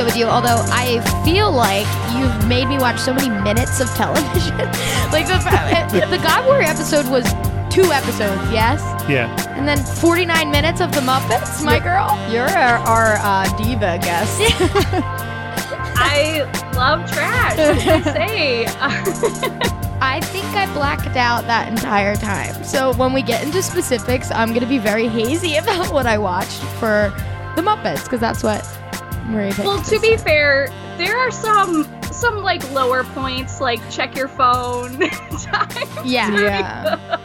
Episode with you, although I feel like you've made me watch so many minutes of television. like the, the God Warrior episode was two episodes, yes? Yeah. And then 49 minutes of the Muppets, my girl. You're our, our uh, diva guest. I love trash. What can I say? I think I blacked out that entire time. So when we get into specifics, I'm going to be very hazy about what I watched for the Muppets, because that's what Marie picked. well, to be fair, there are some some like lower points, like check your phone time Yeah. yeah.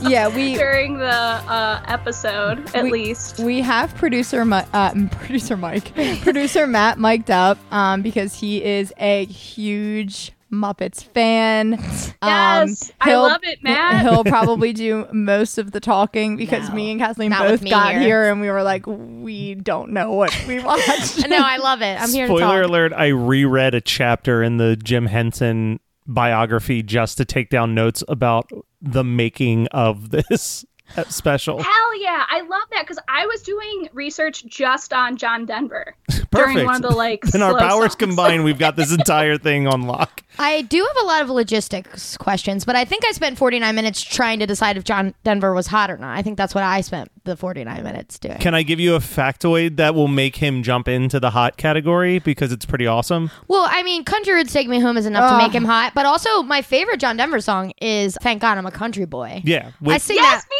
Yeah, we during the uh, episode, at We- least. we have producer Mi- uh, producer Mike, producer Matt mic'd up um, because he is a huge Muppets fan. Um, Yes, I he'll- love it, Matt. He'll probably do most of the talking because No, me and Kathleen both me got here. here. and we were like, we don't know what we watched. no, I love it. I'm here to Spoiler talk. alert, I reread a chapter in the Jim Henson biography just to take down notes about the making of this uh, special. Hell yeah, I love that because I was doing research just on John Denver Perfect. during one of the like. In our powers songs. combined, we've got this entire thing on lock. I do have a lot of logistics questions, but I think I spent 49 minutes trying to decide if John Denver was hot or not. I think that's what I spent the 49 minutes doing. Can I give you a factoid that will make him jump into the hot category because it's pretty awesome? well, I mean, Country Roads Take Me Home is enough to make him hot, but also my favorite John Denver song is Thank God I'm a Country Boy. Yeah. I With- sing Yes, that. me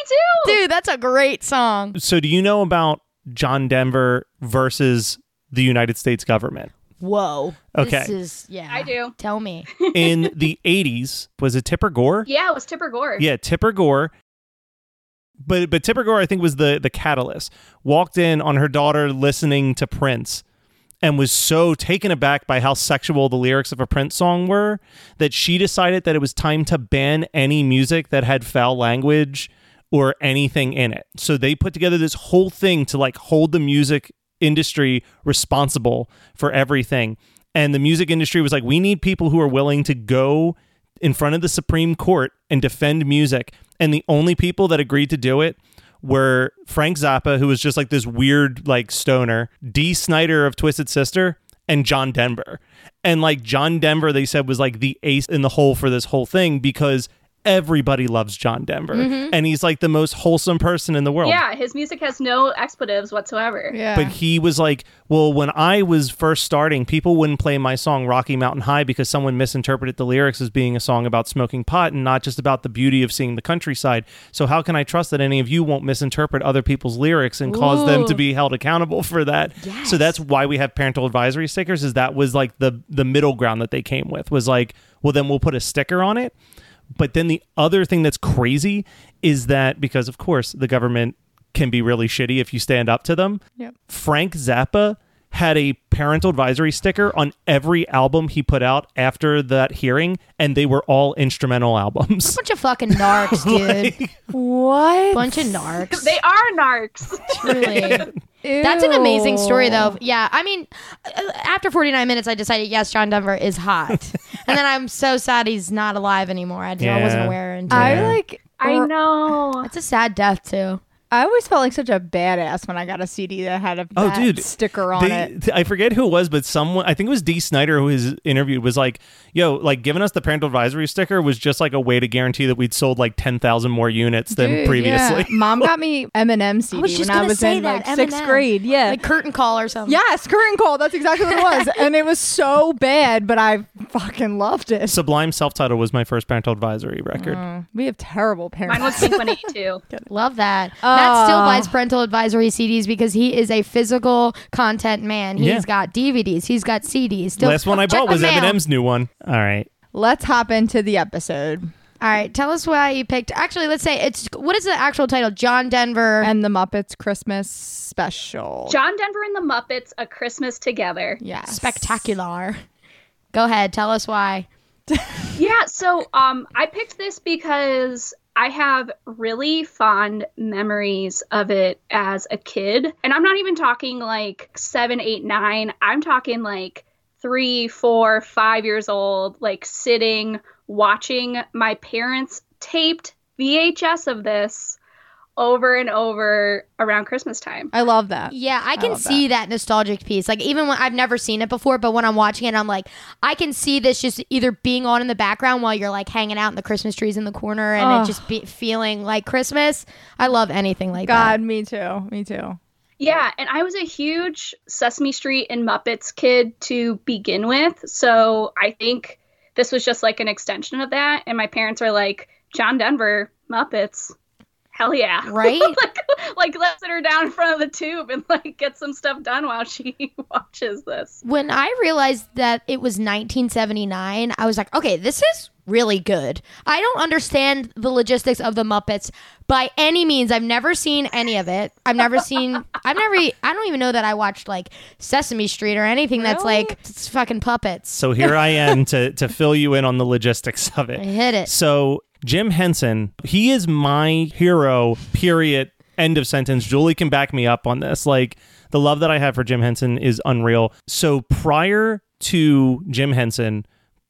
too. Dude, that's a great song. so, do you know about John Denver versus the United States government? Whoa. Okay. This is, yeah. I do. Tell me. In the 80s, was it Tipper Gore? Yeah, it was Tipper Gore. Yeah, Tipper Gore. But but Tipper Gore, I think, was the the catalyst. Walked in on her daughter listening to Prince, and was so taken aback by how sexual the lyrics of a Prince song were that she decided that it was time to ban any music that had foul language or anything in it. So they put together this whole thing to like hold the music industry responsible for everything. And the music industry was like, we need people who are willing to go in front of the Supreme Court and defend music. And the only people that agreed to do it were Frank Zappa, who was just like this weird, like stoner, Dee Snider of Twisted Sister, and John Denver. And like John Denver, they said was like the ace in the hole for this whole thing because everybody loves John Denver. Mm-hmm. And he's like the most wholesome person in the world. Yeah, his music has no expletives whatsoever. yeah. But he was like, well, when I was first starting, people wouldn't play my song Rocky Mountain High because someone misinterpreted the lyrics as being a song about smoking pot and not just about the beauty of seeing the countryside. So how can I trust that any of you won't misinterpret other people's lyrics and cause them to be held accountable for that? So that's why we have parental advisory stickers is that was like the the middle ground that they came with was like, well then we'll put a sticker on it. But then the other thing that's crazy is that because of course the government can be really shitty if you stand up to them. Yep. Frank Zappa had a parental advisory sticker on every album he put out after that hearing, and they were all instrumental albums. A Bunch of fucking narcs, dude. What? Bunch of narcs. They are narcs. Truly. That's an amazing story, though. Yeah, I mean, uh, after 49 minutes, I decided yes, John Denver is hot, and then I'm so sad he's not alive anymore. I, I wasn't aware. Until I Yeah. like. I know. It's a sad death too. I always felt like such a badass when I got a CD that had a Oh, dude, sticker on They- it. I forget who it was, but someone I think it was Dee Snider who was interviewed was like, "Yo, like giving us the parental advisory sticker was just like a way to guarantee that we'd sold like ten thousand more units than Dude, previously." yeah. Mom got me Eminem CD I was just when I gonna was say in that, like sixth grade. Yeah. Like curtain call or something. Yes, curtain call. That's exactly what it was. and it was so bad, but I fucking loved it. Sublime self-titled was my first parental advisory record. Mm, we have terrible parents. Mine was Blink 182. Love that. Matt still buys parental advisory CDs because he is a physical content man. He's Yeah. got DVDs. He's got CDs. Still, Last one I check bought the was mail. Eminem's new one. All right. Let's hop into the episode All right, tell us why you picked. Actually, let's say it's what is the actual title? John Denver. and the Muppets Christmas special. John Denver and the Muppets, A Christmas Together. yes. Spectacular. Go ahead, tell us why. Yeah, so um, I picked this because I have really fond memories of it as a kid. And I'm not even talking like seven, eight, nine. I'm talking like three, four, five years old, like sitting, watching my parents taped VHS of this over and over around Christmas time. I love that. Yeah, I can love see that. nostalgic piece. Like even when I've never seen it before, but when I'm watching it, I'm like, I can see this just either being on in the background while you're like hanging out in the Christmas trees in the corner and Ugh. it just be feeling like Christmas. I love anything like God, that. God, me too. Me too. Yeah, and I was a huge Sesame Street and Muppets kid to begin with. So I think this was just like an extension of that. And my parents were like, John Denver, Muppets. Hell yeah. Right? like, like, let's sit her down in front of the tube and like get some stuff done while she watches this. When I realized that it was 1979, I was like, okay, this is really good. I don't understand the logistics of the Muppets by any means. I've never seen any of it. I've never seen, I've never, i don't even know that I watched like Sesame Street or anything that's like it's fucking puppets. So here I am to to fill you in on the logistics of it I it. hit it. So Jim Henson, he is my hero. Period. End of sentence. Julie can back me up on this. Like the love that I have for Jim Henson is unreal. So prior to Jim Henson,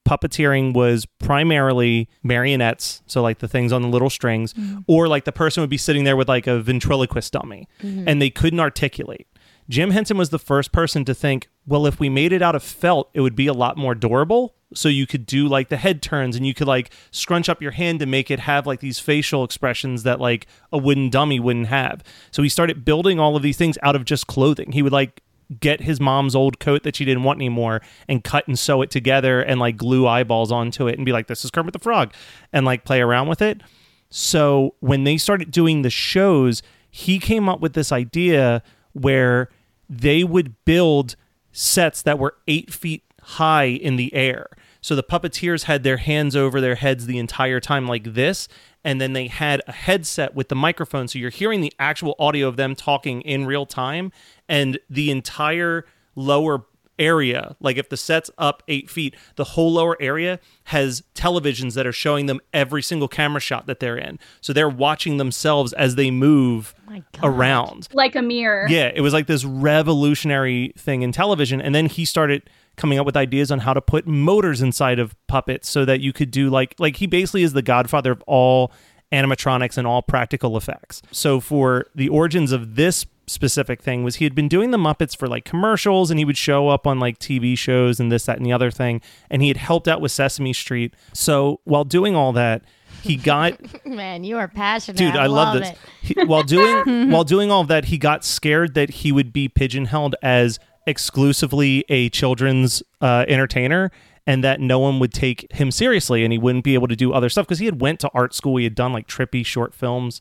puppeteering was primarily marionettes, so like the things on the little strings, mm-hmm. or like the person would be sitting there with like a ventriloquist dummy, mm-hmm. and they couldn't articulate. Jim Henson was the first person to think, well, if we made it out of felt, it would be a lot more durable. So you could do like the head turns and you could like scrunch up your hand to make it have like these facial expressions that like a wooden dummy wouldn't have. So he started building all of these things out of just clothing. He would like get his mom's old coat that she didn't want anymore and cut and sew it together and like glue eyeballs onto it and be like, this is Kermit the Frog and like play around with it. So when they started doing the shows, he came up with this idea where they would build sets that were eight feet high in the air. So the puppeteers had their hands over their heads the entire time, like this. And then they had a headset with the microphone. So you're hearing the actual audio of them talking in real time. And the entire lower area, like if the set's up eight feet, the whole lower area has televisions that are showing them every single camera shot that they're in. So they're watching themselves as they move oh My God. around. Like a mirror. Yeah, it was like this revolutionary thing in television. And then he started coming up with ideas on how to put motors inside of puppets so that you could do like like he basically is the godfather of all animatronics and all practical effects. So for the origins of this specific thing was he had been doing the Muppets for like commercials and he would show up on like TV shows and this, that, and the other thing. And he had helped out with Sesame Street. So while doing all that, he got Man, you are passionate. dude i, love, this it. He- while doing while doing all of that he got scared that he would be pigeonholed as exclusively a children's uh, entertainer and that no one would take him seriously and he wouldn't be able to do other stuff because he had went to art school he had done like trippy short films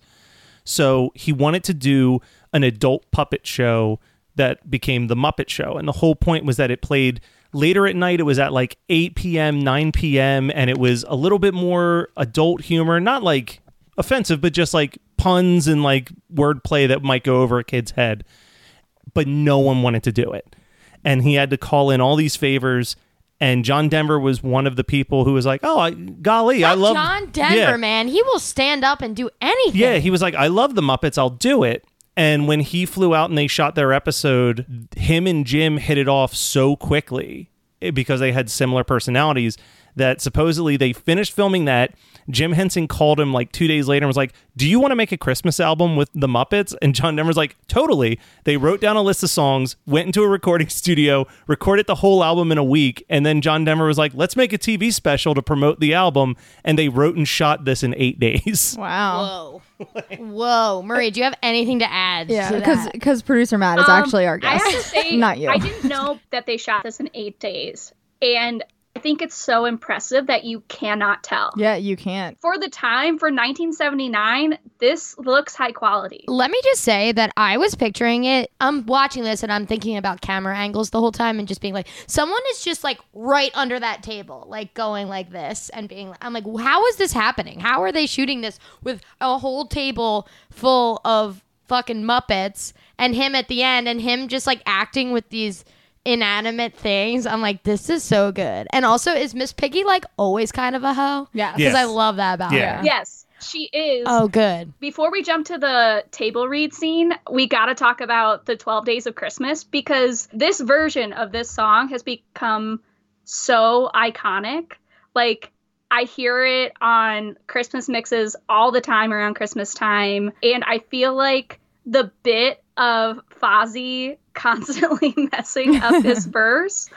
so he wanted to do an adult puppet show that became the Muppet Show. And the whole point was that it played later at night. It was at like 8 p.m., 9 p.m., and it was a little bit more adult humor, not like offensive, but just like puns and like wordplay that might go over a kid's head. But no one wanted to do it. and he had to call in all these favors. And John Denver was one of the people who was like, "Oh, I, golly, I love John Denver, Yeah. man. He will stand up and do anything. Yeah, he was like, I love the Muppets, I'll do it. And when he flew out and they shot their episode, him and Jim hit it off so quickly eh, because they had similar personalities that supposedly they finished filming that. Jim Henson called him like two days later and was like, Do you want to make a Christmas album with the Muppets? And John Denver's like, Totally. They wrote down a list of songs, went into a recording studio, recorded the whole album in a week. And then John Denver was like, Let's make a TV special to promote the album. And they wrote and shot this in eight days. Wow. Whoa. Whoa. Marie, do you have anything to add Yeah, because because producer Matt is Um, actually our I guest, have to say, not you. I didn't know that they shot this in eight days, and I think it's so impressive that you cannot tell. yeah, you can't. For the time, for 1979, this looks high quality. Let me just say that I was picturing it. I'm watching this and I'm thinking about camera angles the whole time and just being like, someone is just like right under that table, like going like this and being like, I'm like, how is this happening? How are they shooting this with a whole table full of fucking Muppets and him at the end and him just like acting with these inanimate things? I'm like, this is so good. And also, is Miss Piggy like always kind of a hoe? Yeah. Because Yes. I love that about Yeah. her. Yes, she is. Oh, good. Before we jump to the table read scene, we got to talk about the 12 Days of Christmas because this version of this song has become so iconic. Like, I hear it on Christmas mixes all the time around Christmas time. And I feel like the bit of Fozzie constantly messing up his verse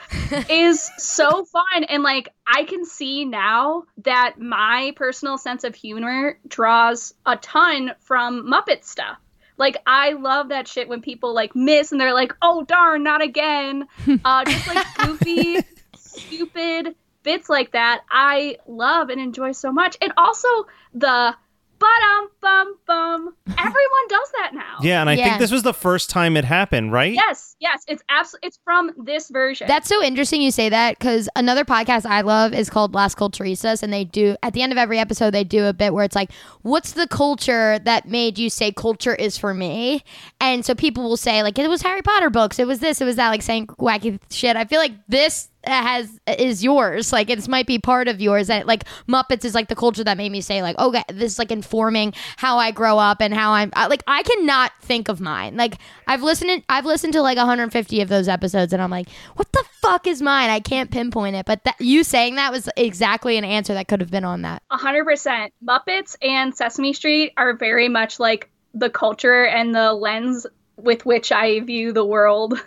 is so fun. And like, I can see now that my personal sense of humor draws a ton from Muppet stuff. Like, I love that shit when people like miss and they're like, oh, darn, not again. Uh, just like goofy, stupid bits like that, I love and enjoy so much. And also the ba-dum bum bum. Everyone does that now. Yeah, and I Yeah. think this was the first time it happened, right? Yes, yes, it's absolutely it's from this version. That's so interesting you say that because another podcast I love is called Las Culturistas, and they do at the end of every episode they do a bit where it's like, "What's the culture that made you say culture is for me?" And so people will say like, "It was Harry Potter books, it was this, it was that," like saying wacky shit. I feel like this has is yours. Like it might be part of yours. And like muppets is like the culture that made me say like okay this is like informing how i grow up and how i'm I, like i cannot think of mine. Like i've listened i've listened to like 150 of those episodes and i'm like what the fuck is mine? I can't pinpoint it. But that you saying that was exactly an answer that could have been on that. hundred percent. Muppets and Sesame Street are very much like the culture and the lens with which I view the world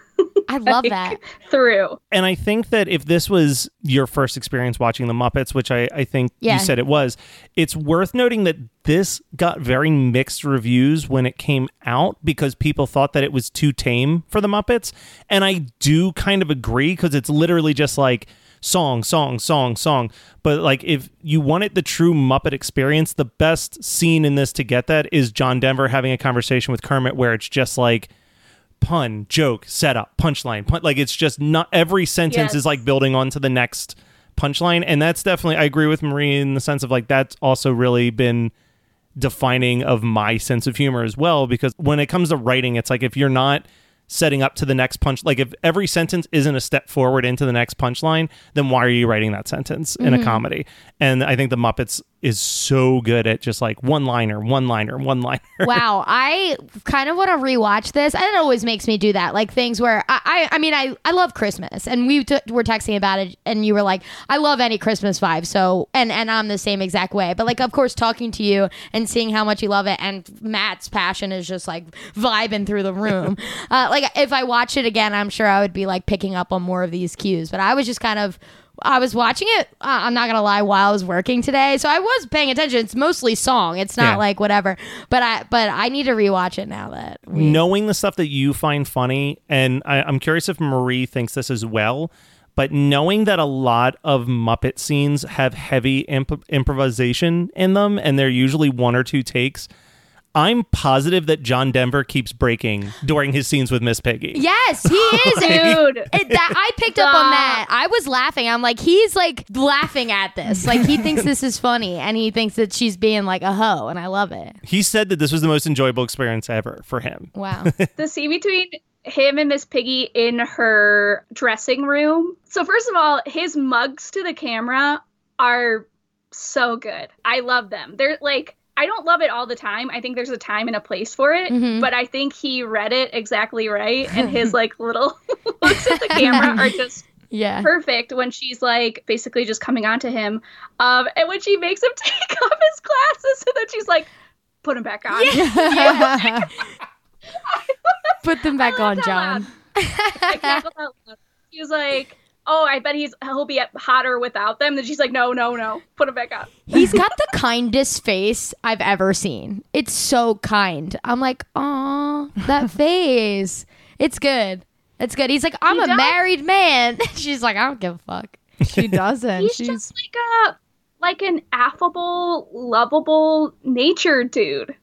i love like, that through. And I think that if this was your first experience watching the Muppets, which I, I think Yeah. you said it was, it's worth noting that this got very mixed reviews when it came out because people thought that it was too tame for the Muppets. And I do kind of agree because it's literally just like song, song, song, song. But like if you wanted the true Muppet experience, the best scene in this to get that is John Denver having a conversation with Kermit where it's just like pun, joke, setup, punchline. Pun- like it's just not every sentence Yes. is like building on to the next punchline. And that's definitely I agree with Marie in the sense of like that's also really been defining of my sense of humor as well because when it comes to writing it's like if you're not setting up to the next punch like if every sentence isn't a step forward into the next punchline then why are you writing that sentence in a mm-hmm. comedy? And i think the muppets is so good at just like one liner one liner one liner wow, I kind of want to rewatch this. And it always makes me do that, like things where I, I, I mean, I, I love Christmas, and we t- were texting about it, and you were like, I love any Christmas vibe. So, and and I'm the same exact way. But like, of course, talking to you and seeing how much you love it, and Matt's passion is just like vibing through the room. uh, like, if I watch it again, I'm sure I would be like picking up on more of these cues. But I was just kind of. I was watching it. Uh, I'm not gonna lie, while I was working today, so I was paying attention. It's mostly song. It's not Yeah. like whatever. But I but I need to rewatch it now that we, knowing the stuff that you find funny, and I, I'm curious if Marie thinks this as well, but knowing that a lot of Muppet scenes have heavy imp- improvisation in them, and they're usually one or two takes. I'm positive that John Denver keeps breaking during his scenes with Miss Piggy. Yes, he is. Dude. It, that, I picked up on that. I was laughing. I'm like, he's like laughing at this. Like he thinks this is funny, and he thinks that she's being like a hoe, and I love it. He said that this was the most enjoyable experience ever for him. Wow. the scene between him and Miss Piggy in her dressing room. So first of all, his mugs to the camera are so good. I love them. They're like I don't love it all the time. I think there's a time and a place for it, Mhm. but I think he read it exactly right and his like little looks at the camera are just Yeah. perfect when she's like basically just coming on to him. Um and when she makes him take off his glasses and then she's like put him back on. Yeah, Put them back on, John. I cackled out loud. She was like, "Oh, I bet he's he'll be hotter without them." Then she's like, "No, no, no, put him back on." He's got the kindest face I've ever seen. It's so kind. I'm like, oh, that face. It's good. It's good. He's like, I'm He a does- married man. She's like, I don't give a fuck. she doesn't. He's She's just like a like an affable, lovable nature dude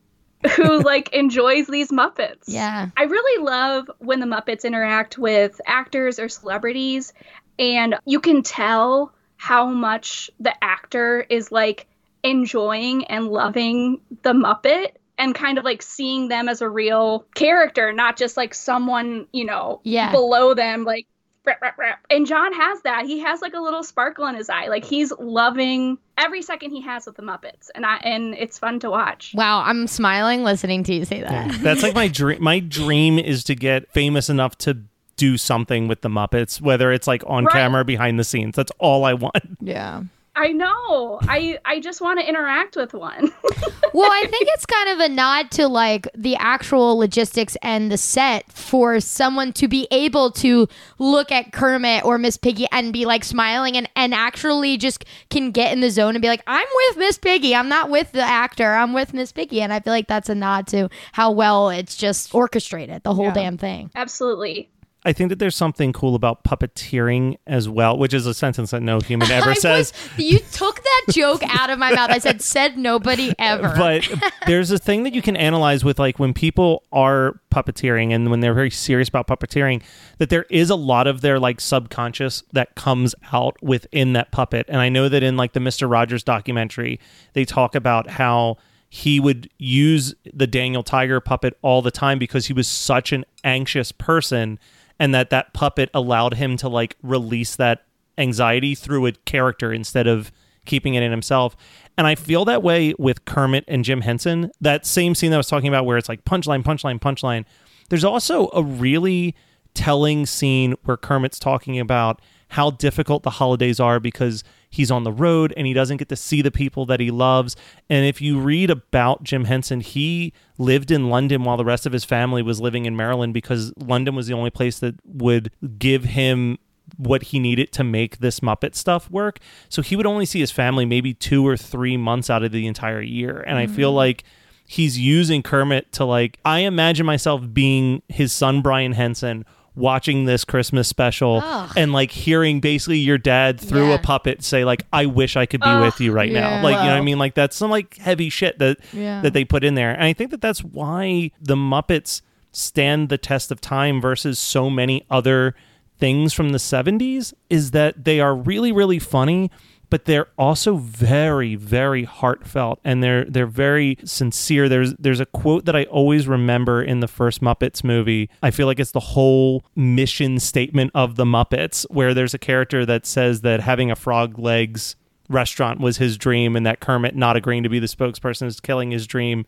who like enjoys these Muppets. Yeah. I really love when the Muppets interact with actors or celebrities, and you can tell how much the actor is like enjoying and loving the Muppet and kind of like seeing them as a real character, not just like someone, you know, Yeah. below them, like. rap, rap, rap. And John has that. He has like a little sparkle in his eye. Like he's loving every second he has with the Muppets, and I and it's fun to watch. Wow, I'm smiling listening to you say that. That's like my dream. My dream is to get famous enough to do something with the Muppets, whether it's like on Right. camera, or behind the scenes. That's all I want. yeah. I know. I I just want to interact with one. well, I think it's kind of a nod to like the actual logistics and the set for someone to be able to look at Kermit or Miss Piggy and be like smiling and, and actually just can get in the zone and be like, I'm with Miss Piggy. I'm not with the actor. I'm with Miss Piggy. And I feel like that's a nod to how well it's just orchestrated, the whole Yeah. damn thing. Absolutely. I think that there's something cool about puppeteering as well, which is a sentence that no human ever says. was- you took that joke out of my mouth. I said, said nobody ever. But there's a thing that you can analyze with like when people are puppeteering and when they're very serious about puppeteering, that there is a lot of their like subconscious that comes out within that puppet. And I know that in like the Mr. Rogers documentary, they talk about how he would use the Daniel Tiger puppet all the time because he was such an anxious person and that that puppet allowed him to like release that anxiety through a character instead of keeping it in himself. And I feel that way with Kermit and Jim Henson. That same scene that I was talking about where it's like punchline, punchline, punchline. There's also a really telling scene where Kermit's talking about how difficult the holidays are because he's on the road and he doesn't get to see the people that he loves. And if you read about Jim Henson, he lived in London while the rest of his family was living in Maryland because London was the only place that would give him what he needed to make this Muppet stuff work. So he would only see his family maybe two or three months out of the entire year. And I feel mm-hmm. like he's using Kermit to like, I imagine myself being his son, Brian Henson. Watching this Christmas special Ugh. and like hearing basically your dad through Yeah. a puppet say like I wish I could be Ugh, with you right yeah. now like you know what I mean like that's some like heavy shit that Yeah. that they put in there and I think that that's why the Muppets stand the test of time versus so many other things from the 70s is that they are really really funny but they're also very very heartfelt and they're they're very sincere there's there's a quote that I always remember in the first Muppets movie I feel like it's the whole mission statement of the Muppets where there's a character that says that having a frog legs restaurant was his dream and that Kermit not agreeing to be the spokesperson is killing his dream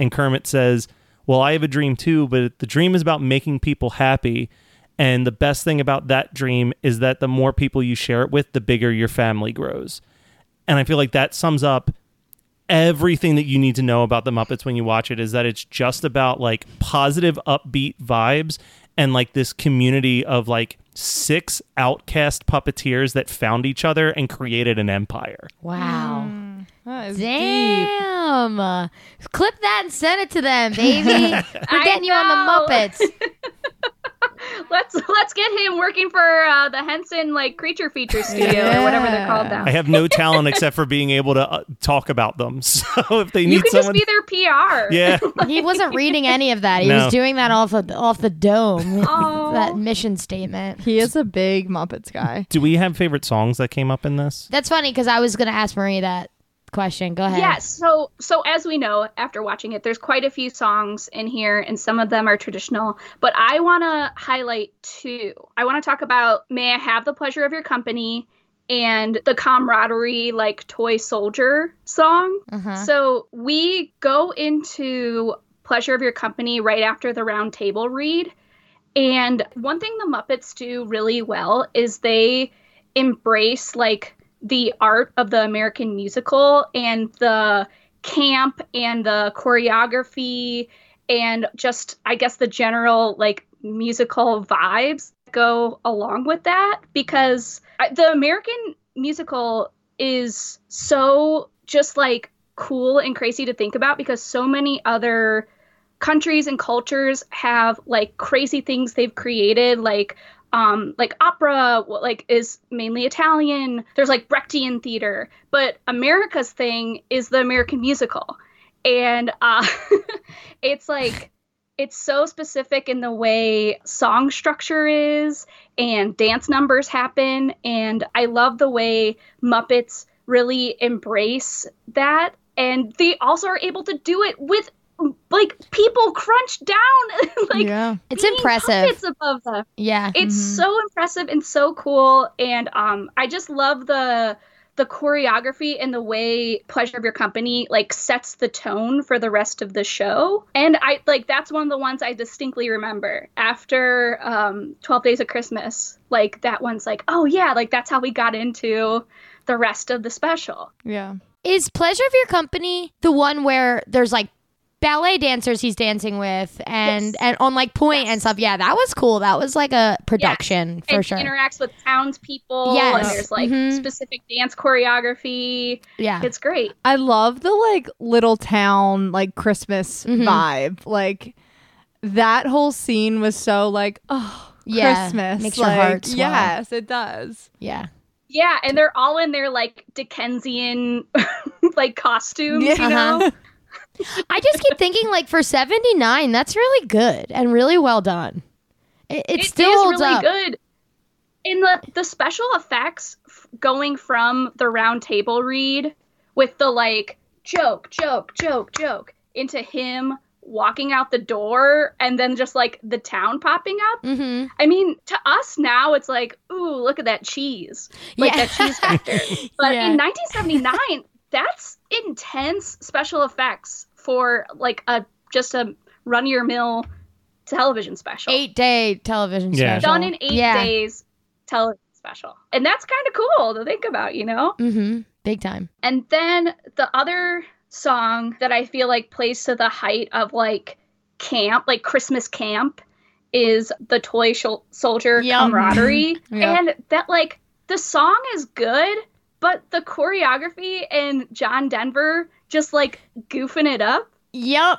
and Kermit says, Well, I have a dream too, but the dream is about making people happy. And the best thing about that dream is that the more people you share it with, the bigger your family grows. And I feel like that sums up everything that you need to know about the Muppets when you watch it is that it's just about like positive, upbeat vibes and like this community of like six outcast puppeteers that found each other and created an empire. wow. That is deep. Damn. Uh, clip that and send it to them, baby. We're getting you on the Muppets. Let's let's get him working for uh, the Henson like creature feature studio or whatever they're called now. I have no talent except for being able to uh, talk about them. So if they need you need can someone, just be their PR. yeah, he wasn't reading any of that. He No. was doing that off of, off the dome. Oh. that mission statement. He is a big Muppets guy. do we have favorite songs that came up in this? That's funny because I was gonna ask Marie that question. Go ahead. Yes. So so as we know after watching it, there's quite a few songs in here, and some of them are traditional. But I want to highlight two. I want to talk about "May I Have the Pleasure of Your Company" and the camaraderie like toy soldier song. Uh-huh. So we go into pleasure of your company right after the round table read. And one thing the Muppets do really well is they embrace like the art of the American musical and the camp and the choreography and just I guess the general like musical vibes go along with that because the American musical is so just like cool and crazy to think about because so many other countries and cultures have like crazy things they've created like um like opera like is mainly italian. There's like brechtian theater. But america's thing is the american musical. And uh it's like it's so specific in the way song structure is and dance numbers happen. And i love the way muppets really embrace that. And they also are able to do it with like people crunch down like yeah. It's impressive. it's above them Yeah. it's Mhm. so impressive and so cool and um i just love the the choreography and the way pleasure of your company like sets the tone for the rest of the show and i like that's one of the ones i distinctly remember after um 12 days of christmas like that one's like oh yeah like that's how we got into the rest of the special Yeah. Is Pleasure of Your Company the one where there's like ballet dancers he's dancing with and Yes. and on like point and Yes. stuff? Yeah, that was cool. That was like a production for and sure. interacts with townspeople Yes. and there's like Mhm. specific dance choreography yeah. it's great I love the like little town like Christmas Mhm. vibe. Like that whole scene was so like oh Yeah, Christmas. makes your heart swell. Yes, it does. Yeah. Yeah, and they're all in their like Dickensian like costumes, you know? Uh-huh. I just keep thinking like for 79, that's really good and really well done. It, it It still is holds really up. good. In the the special effects f- going from the round table read with the like joke, joke, joke, joke into him walking out the door and then just like the town popping up. Mm-hmm. I mean, to us now it's like, ooh, look at that cheese. Like Yeah. that cheese factor. But Yeah. in 1979, that's intense special effects for like a just a run your mill television special. Eight day television Yeah. special. done in 8 Yeah. days television special. And that's kind of cool to think about, you know? Mm-hmm. Big time. And then the other song that I feel like plays to the height of like camp, like Christmas camp, is the Toy Shol- Soldier Yep. camaraderie. Yep. And that, like, the song is good, but the choreography and John Denver just like goofing it up Yep.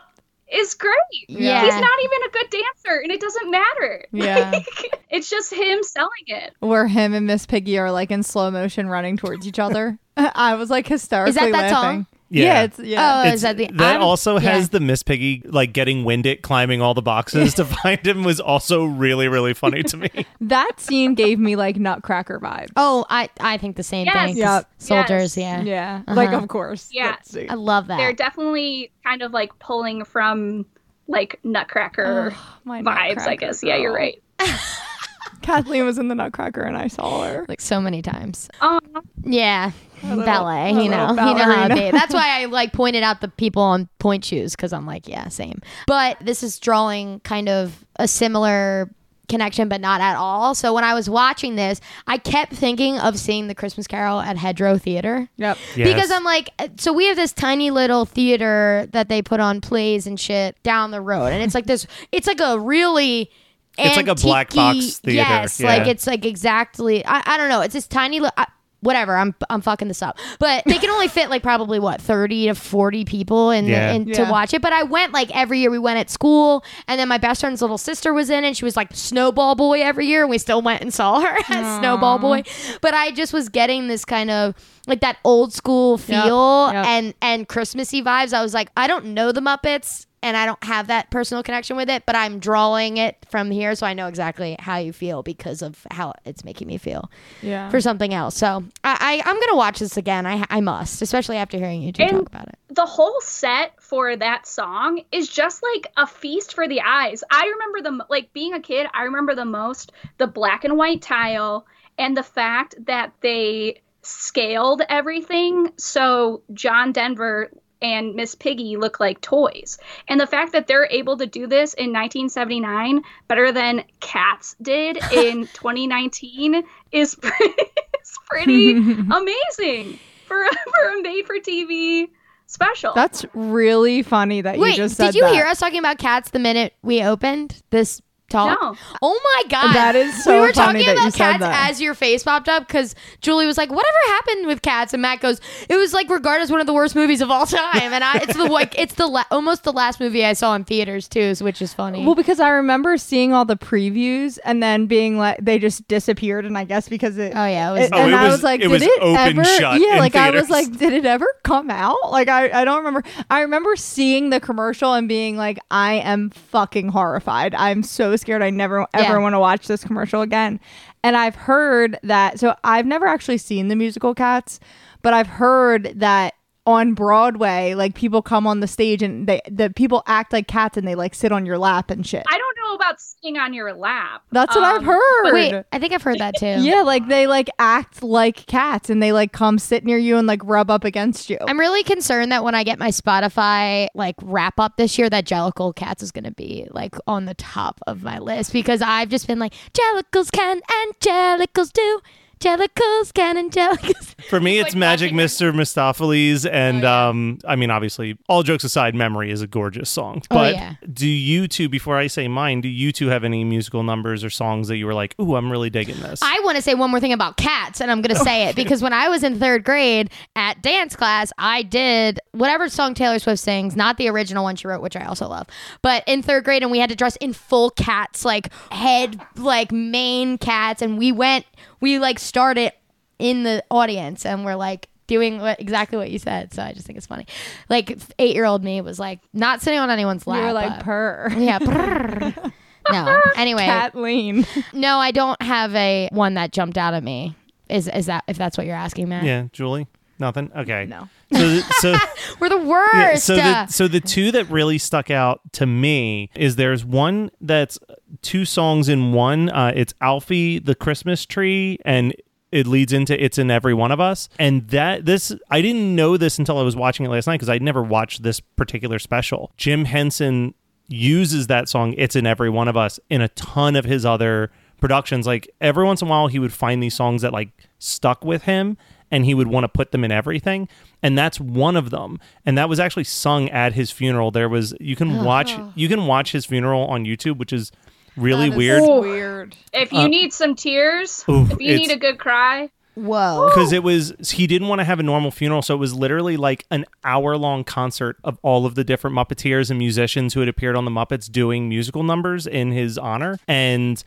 is great. Yeah. He's not even a good dancer, and it doesn't matter. Yeah. Like, it's just him selling it. Where him and Miss Piggy are like in slow motion running towards each other. I was like hysterically Is that that laughing. song? Yeah. Yeah. it's yeah. Oh, It's- is that the that I'm- also has yeah. the Miss Piggy like getting winded climbing all the boxes to find him was also really really funny to me. that scene gave me like Nutcracker vibes. Oh, I I think the same Yes. thing. 'cause Yep. Soldiers, Yes. yeah. yeah. Like Uh-huh. of course. Yeah. I love that. They're definitely kind of like pulling from like Nutcracker Oh, my vibes, I Nutcracker guess. Yeah, you're right. Kathleen was in the Nutcracker and I saw her. like so many times. Oh, Yeah, little- ballet. You know, little you know how it ballerina. be. That's why I like pointed out the people on point shoes because I'm like, yeah, same. But this is drawing kind of a similar connection, but not at all. So when I was watching this, I kept thinking of seeing the Christmas Carol at Hedgerow Theater. Yep. Because I'm like, uh, so we have this tiny little theater that they put on plays and shit down the road, and it's like this. It's like a really. It's like a black box theater, Yes, yeah. like it's like exactly. I, I don't know. It's this tiny. Li- I, whatever. I'm I'm fucking this up, but they can only fit like probably what thirty to forty people in, Yeah. in to watch it. But I went like every year. We went at school, and then my best friend's little sister was in, and she was like Snowball Boy every year. And we still went and saw her as Snowball Boy. But I just was getting this kind of like that old school feel yep. and and Christmassy vibes. I was like, I don't know the Muppets and I don't have that personal connection with it, but I'm drawing it from here, so I know exactly how you feel because of how it's making me feel Yeah. for something else. So I, I I'm gonna watch this again. I I must, especially after hearing you two And- talk about it. the whole set for that song is just like a feast for the eyes. I remember the like being a kid, I remember the most the black and white tile and the fact that they scaled everything so John Denver and Miss Piggy look like toys. And the fact that they're able to do this in 1979 better than Cats did in 2019 is pretty, is pretty amazing for, for a made for TV special. That's really funny that Wait, you just said Wait, did you that. hear us talking about cats the minute we opened this talk? No. Oh my god, That is so We were funny talking about cats that. as your face popped up because Julie was like, "Whatever happened with cats?" And Matt goes, "It was like regarded as one of the worst movies of all time." And I, it's the like, it's the la- almost the last movie I saw in theaters too, which is funny. Well, because I remember seeing all the previews and then being like, they just disappeared, and I guess because it. oh yeah, it was. it- Oh, and it I was- was like, it did was it open ever? shut yeah, in like I was like, did it ever come out? Like I, I don't remember. I remember seeing the commercial and being like, I am fucking horrified. I'm so scared. I never ever Yeah. want to watch this commercial again. And I've heard that. So I've never actually seen the musical Cats, but I've heard that on Broadway, like people come on the stage and they the people act like cats and they like sit on your lap and shit. I don't know about sitting on your lap. That's what I've Um, heard. Wait, I think I've heard that too. Yeah, like they like act like cats and they like come sit near you and like rub up against you. I'm really concerned that when I get my Spotify like wrap up this year, that Jellicle Cats is going to be like on the top of my list because I've just been like Jellicles can and Jellicles do. Jellicles can and Jellicles. For me, it's Like Magic Mr. Mistoffelees. And Oh, yeah. um, I mean, obviously, all jokes aside, Memory is a gorgeous song. Oh, But yeah. do you two, before I say mine, do you two have any musical numbers or songs that you were like, ooh, I'm really digging this? I want to say one more thing about cats, and I'm going to say it because when I was in third grade at dance class, I did whatever song Taylor Swift sings, not the original one she wrote, which I also love, but in third grade, and we had to dress in full cats, like head, like mane cats, and we went, we like started in the audience, and we're like, Doing what, exactly what you said, so I just think it's funny. Like eight-year-old me was like not sitting on anyone's lap. you were like but- purr. yeah. brrr. no. Anyway, Kathleen. no, I don't have a one that jumped out at me. Is is that if that's what you're asking, Matt? yeah, Julie? Nothing? Okay. No. So, so We're the worst. Yeah, so the so the two that really stuck out to me is there's one that's two songs in one. Uh, it's Alfie the Christmas Tree and it leads into It's in Every One of Us. And that this I didn't know this until I was watching it last night because I'd never watched this particular special. Jim Henson uses that song It's in Every One of Us in a ton of his other productions. Like every once in a while he would find these songs that like stuck with him and he would want to put them in everything and that's one of them. And that was actually sung at his funeral. There was you can uh-huh. watch you can watch his funeral on youtube which is really That is weird. Weird. If you uh, need some tears, Ooh, if you need a good cry, whoa. because it was he didn't want to have a normal funeral so it was literally like an hour long concert of all of the different muppeteers and musicians who had appeared on the muppets doing musical numbers in his honor. And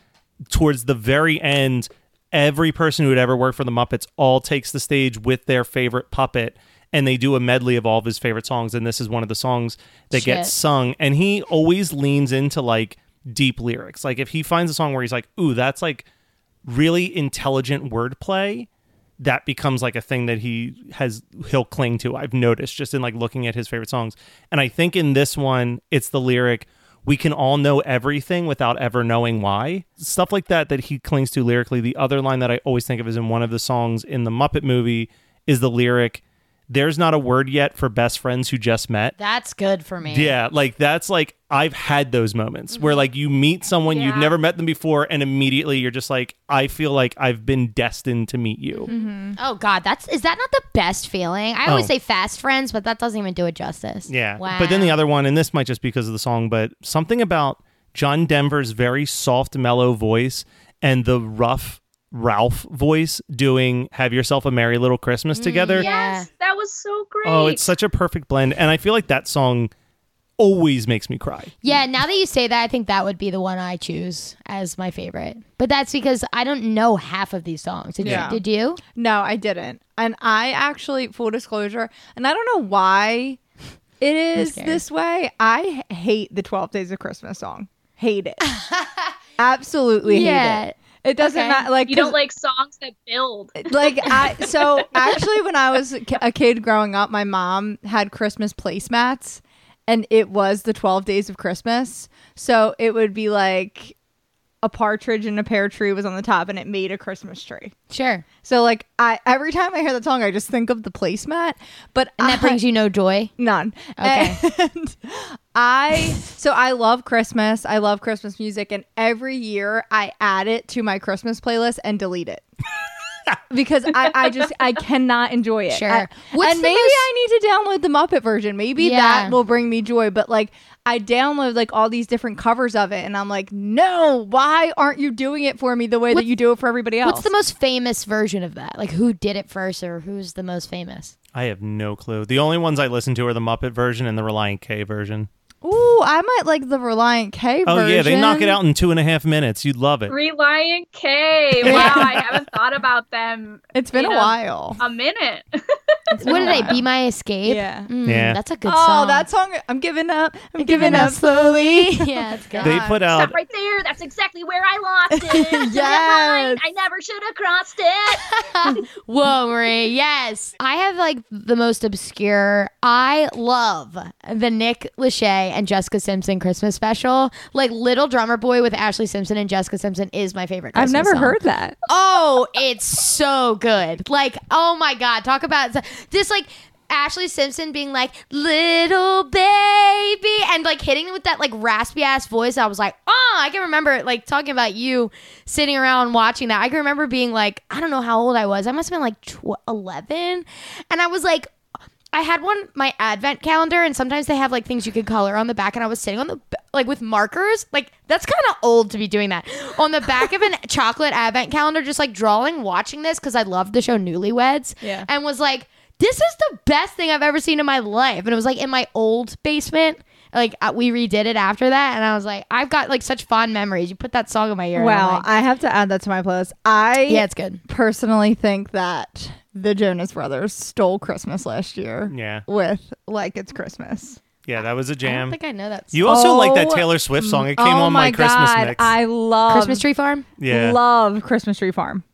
towards the very end every person who had ever worked for the muppets all takes the stage with their favorite puppet and they do a medley of all of his favorite songs and this is one of the songs that Shit. gets sung. And he always leans into like deep lyrics. Like if he finds a song where he's like ooh that's like really intelligent wordplay that becomes like a thing that he has he'll cling to i've noticed just in like looking at his favorite songs. And i think in this one it's the lyric we can all know everything without ever knowing why. Stuff like that that he clings to lyrically. The other line that i always think of is in one of the songs in the muppet movie is the lyric there's not a word yet for best friends who just met That's good for me. yeah, like that's like I've had those moments where mm-hmm. like you meet someone you've never met them before and immediately you're just like I feel like I've been destined to meet you. Mm-hmm. Oh God, that's is that not the best feeling? I always Oh. say fast friends, but that doesn't even do it justice. Yeah. Wow. But then the other one and this might just be because of the song but something about John Denver's very soft mellow voice and the rough Rowlf voice doing Have Yourself a Merry Little Christmas mm, together. Yes, that was so great. Oh, it's such a perfect blend and I feel like that song always makes me cry. Yeah, now that you say that, I think that would be the one I choose as my favorite. But that's because I don't know half of these songs. Did Yeah. you? Did you? No, I didn't. And I actually, full disclosure, and I don't know why It is this way. I hate the 12 Days of Christmas song. Hate it. Absolutely hate Yeah. it. It doesn't Okay. matter. Like, You don't like songs that build. like I so actually when I was a kid growing up, my mom had Christmas placemats, and it was the twelve days of Christmas. So it would be like a partridge and a pear tree was on the top, and it made a Christmas tree. Sure. So like I every time I hear that song, I just think of the placemat. But And that I- brings you no joy. None. Okay. And I so I love Christmas. I love Christmas music, and every year I add it to my Christmas playlist and delete it. because I, I just I cannot enjoy it. Sure. I- and maybe most- I need to download the Muppet version. Maybe Yeah. that will bring me joy. But like I download like all these different covers of it, and I'm like, no, why aren't you doing it for me the way that you do it for everybody else? What's the most famous version of that? Like who did it first or who's the most famous? I have no clue. The only ones I listen to are the Muppet version and the Relient K version. Ooh, I might like the Relient K Oh version. yeah, they knock it out in two and a half minutes. You'd love it. Relient K. Wow, I haven't thought about them It's been in a while. a minute. What did they? Be my escape. Yeah. Mm, Yeah. That's a good song. oh, song. that song! I'm giving up. I'm, Giving giving up up slowly. yeah, it's good. They put out Stop right there. That's exactly where I lost it. Yes. I never should have crossed it. Whoa, Marie. Yes. I have like the most obscure. I love the Nick Lachey and Jessica Simpson Christmas special. Like Little Drummer Boy with Ashlee Simpson and Jessica Simpson is my favorite I've never song. heard that. Oh, it's so good. Like, oh my God. Talk about this, like, Ashlee Simpson being like, little baby, and like hitting with that like raspy ass voice. I was like, oh, I can remember like talking about you sitting around watching that. I can remember being like, I don't know how old I was. I must have been like tw- 11. And I was like, I had one my advent calendar, and sometimes they have like things you could color on the back, and I was sitting on the like with markers. Like that's kind of old to be doing that on the back of an chocolate advent calendar, just like drawing, watching this because I loved the show Newlyweds. Yeah. and was like, this is the best thing I've ever seen in my life, and it was like in my old basement. Like uh, we redid it after that, and I was like, I've got like such fond memories. You put that song in my ear. Wow, like, I have to add that to my playlist. I yeah, it's good. personally think that the Jonas Brothers stole Christmas last year Yeah. with "Like It's Christmas." Yeah, that was a I don't jam. think I know that. You also like that Oh, Taylor Swift song. It came oh on my, Christmas God, mix. I love Christmas Tree Farm. yeah. Love Christmas Tree Farm.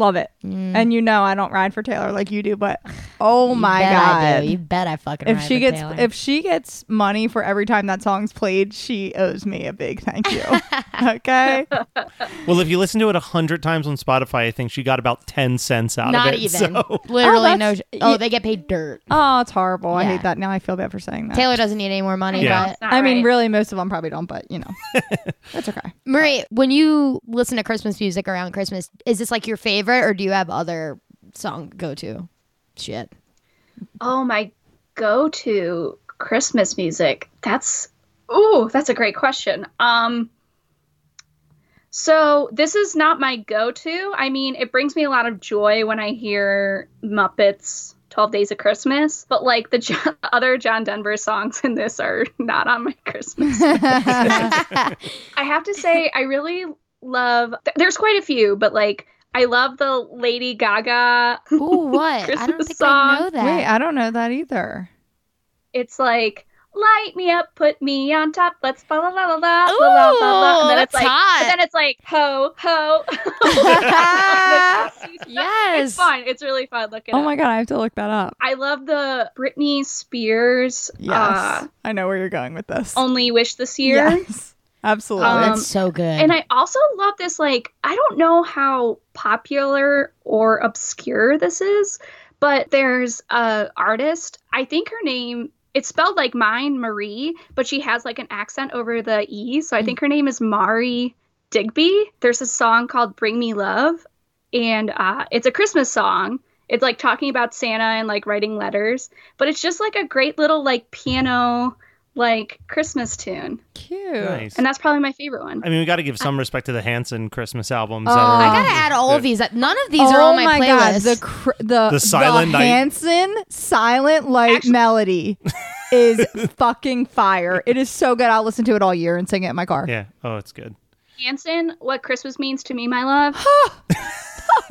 Love it. Mm. And you know I don't ride for Taylor like you do, but oh my you bet god. You bet I fucking. if ride she with gets Taylor. if she gets money for every time that song's played, she owes me a big thank you. okay? well, if you listen to it a hundred times on Spotify, I think she got about ten cents out not of it. Not even So literally Oh, no. that's- Oh, they get paid dirt. Oh, it's horrible. I hate that. Now I feel bad for saying that. Taylor doesn't need any more money. Yeah. But not I mean, right. really, most of them probably don't, but you know, that's okay. Marie, when you listen to Christmas music around Christmas, is this like your favorite, or do you have other song go to? Shit. Oh, my go to Christmas music. That's ooh, that's a great question. Um so this is not my go-to. I mean, it brings me a lot of joy when I hear Muppets 12 Days of Christmas, but like the John, other John Denver songs in this are not on my Christmas. I have to say I really love th- there's quite a few, but like I love the Lady Gaga. Ooh, what? I don't Christmas think I song. know that. Wait, I don't know that either. It's like light me up, put me on top, let's la la la la la la la la la. And then it's like, hot. then it's like ho ho. Yes. it's fun. It's really fun. Look it Oh up. my god, I have to look that up. I love the Britney Spears. Yes, Uh, I know where you're going with this. Only Wish this year. Yes, absolutely. Um, That's so good. And I also love this, like, I don't know how popular or obscure this is, but there's a artist, I think her name, it's spelled like mine, Marie, but she has like an accent over the E. So I think her name is Marié Digby. There's a song called Bring Me Love, and uh, it's a Christmas song. It's like talking about Santa and like writing letters, but it's just like a great little like piano like Christmas tune. Cute. nice. And that's probably my favorite one. I mean, we got to give some respect to the Hanson Christmas albums. Oh. that are- I um, gotta add all of these. None of these are oh on my, my god, playlist. the cr- the The Silent the Hanson Silent Light Actually- melody is fucking fire. It is so good. I'll listen to it all year and sing it in my car. Yeah. Oh, it's good. Hanson, what Christmas means to me, my love.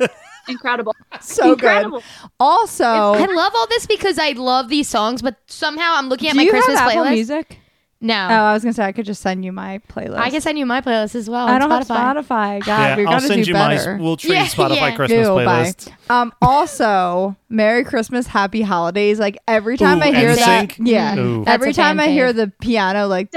incredible. So incredible. good. Also, I love all this because I love these songs, but somehow I'm looking at do my you Christmas have Apple playlist. Music? No. Oh, I was gonna say I could just send you my playlist. I can send you my playlist as well. I don't Spotify. have Spotify. God, yeah, we're I'll send do you better. my. We'll trade yeah, Spotify yeah. Christmas Ew, playlist. Bye. Um. Also, Merry Christmas, Happy Holidays. Like every time Ooh, I hear that, yeah. Ooh. Every time I hear the piano, like.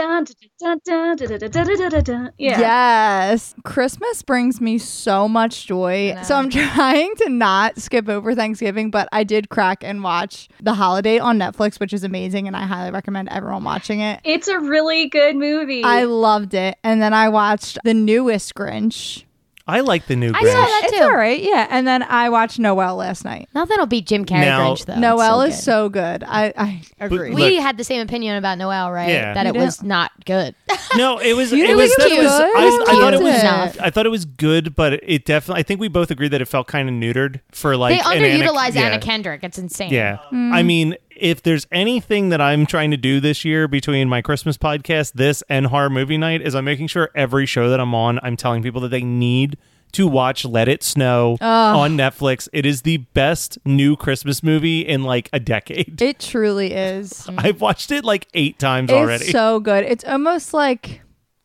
Yeah. Yes, Christmas brings me so much joy. So I'm trying to not skip over Thanksgiving, but I did crack and watch The Holiday on Netflix, which is amazing, and I highly recommend everyone watching it. It's a really good movie. I loved it. And then I watched the newest Grinch. I like the new I Grinch. saw that It's too. all right. Yeah. And then I watched Noelle last night. Nothing will beat Jim Carrey Now- Grinch though. Noelle It's is so good. I, I agree. Look- We had the same opinion about Noelle, right? Yeah. That You it do? was not good. No, it was. You it didn't was. think it it was was good? I, It was I thought it was. enough. I thought it was good, but it definitely. I think we both agreed that it felt kind of neutered for like. they an Anna- underutilize yeah. Anna Kendrick. It's insane. Yeah. Mm. I mean, if there's anything that I'm trying to do this year between my Christmas podcast, this and horror movie night, is I'm making sure every show that I'm on, I'm telling people that they need to watch Let It Snow on Netflix. It is the best new Christmas movie in like a decade. it truly is. I've watched it like eight times already. It's so good. It's almost like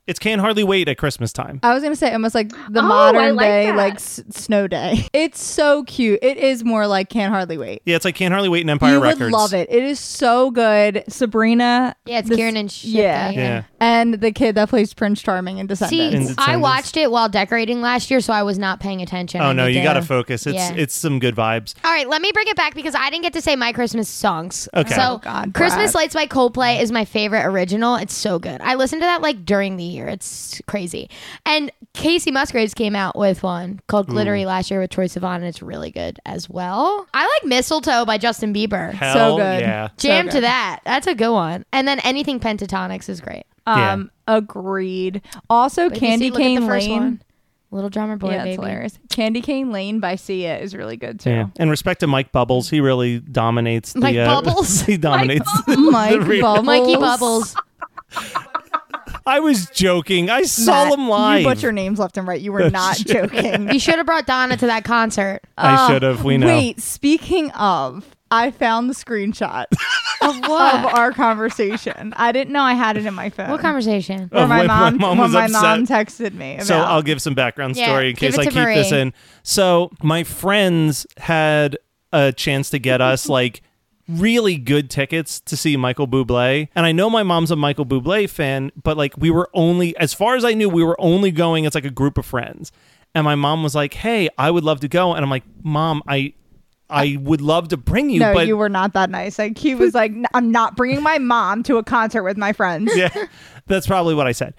it's can't hardly wait at Christmas time. I was gonna say almost like the Oh, modern like day that. like s- snow day. It's so cute. It is more like can't hardly wait. Yeah, it's like can't hardly wait in Empire you Records. would love it. It is so good. Sabrina. Yeah, it's this- Kiernan Shipka, yeah. Yeah. And the kid that plays Prince Charming in See, Descendants. In I Descendants. watched it while decorating last year, so I was not paying attention. Oh I no, need you to- got to focus. It's Yeah. it's some good vibes. All right, let me bring it back because I didn't get to say my Christmas songs. Okay. So, Oh, God, Christmas Brad. Lights by Coldplay is my favorite original. It's so good. I listen to that like during the year. It's crazy. And Kacey Musgraves came out with one called Glittery last year with Troye Sivan, and it's really good as well. I like Mistletoe by Justin Bieber. Hell good. yeah. Jam so to that. That's a good one. And then anything Pentatonix is great. Yeah. um, agreed. Also, But Candy see- Cane Lane. one. Little Drummer Boy, yeah, baby. hilarious. Candy Cane Lane by Sia is really good too. Yeah. And respect to Mike Bubbles, he really dominates the Mike uh, Bubbles? he dominates. Mike the re- Bubbles. Mikey Bubbles. I was joking. I saw Matt, him live. You butcher names left and right. You were not joking. you should have brought Donna to that concert. I Oh, should have. We know. Wait, speaking of, I found the screenshot Of of our conversation. I didn't know I had it in my phone. what conversation? Where Of my when my mom, mom when was my upset. mom texted me. About. So I'll give some background Yeah, story in give case it I to keep this Marie. in. So my friends had a chance to get us like really good tickets to see Michael Bublé. And I know my mom's a Michael Bublé fan, but like we were only as far as I knew, we were only going as like a group of friends. And my mom was like, "Hey, I would love to go." And I'm like, "Mom, I I would love to bring you, no, but you were not that nice. Like he was like, I'm not bringing my mom to a concert with my friends. yeah, that's probably what I said.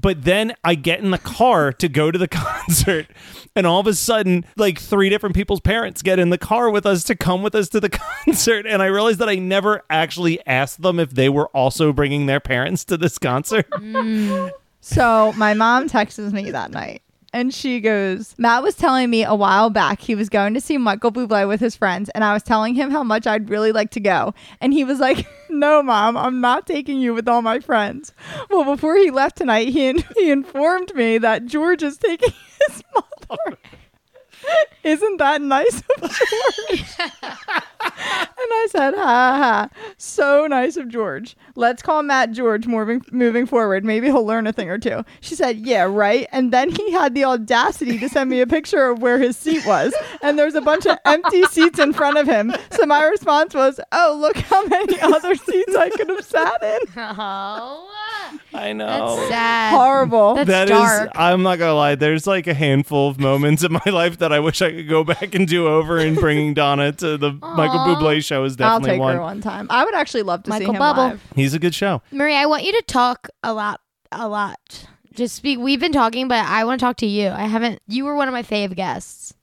But then I get in the car to go to the concert, and all of a sudden, like three different people's parents get in the car with us to come with us to the concert. And I realized that I never actually asked them if they were also bringing their parents to this concert. So my mom texts me that night. And she goes, Matt was telling me a while back he was going to see Michael Bublé with his friends, and I was telling him how much I'd really like to go. And he was like, No, mom, I'm not taking you with all my friends. Well, before he left tonight, he, in- he informed me that George is taking his mother. Isn't that nice of George? And I said, ha ha, so nice of George. Let's call Matt George moving moving forward. Maybe he'll learn a thing or two. She said, yeah, right. And then he had the audacity to send me a picture of where his seat was, and there's a bunch of empty seats in front of him. So my response was, oh, look how many other seats I could have sat in. Oh, I know. that's sad. Horrible. That's That is, dark. I'm not gonna lie. There's like a handful of moments in my life that I wish I could go back and do over. And bringing Donna to the Michael Aw. Bublé show is I'll take one. her one time. I would actually love to Michael see him Bubble. live. He's a good show. Marie, I want you to talk a lot, a lot. Just speak. We've been talking, but I want to talk to you. I haven't. You were one of my fave guests.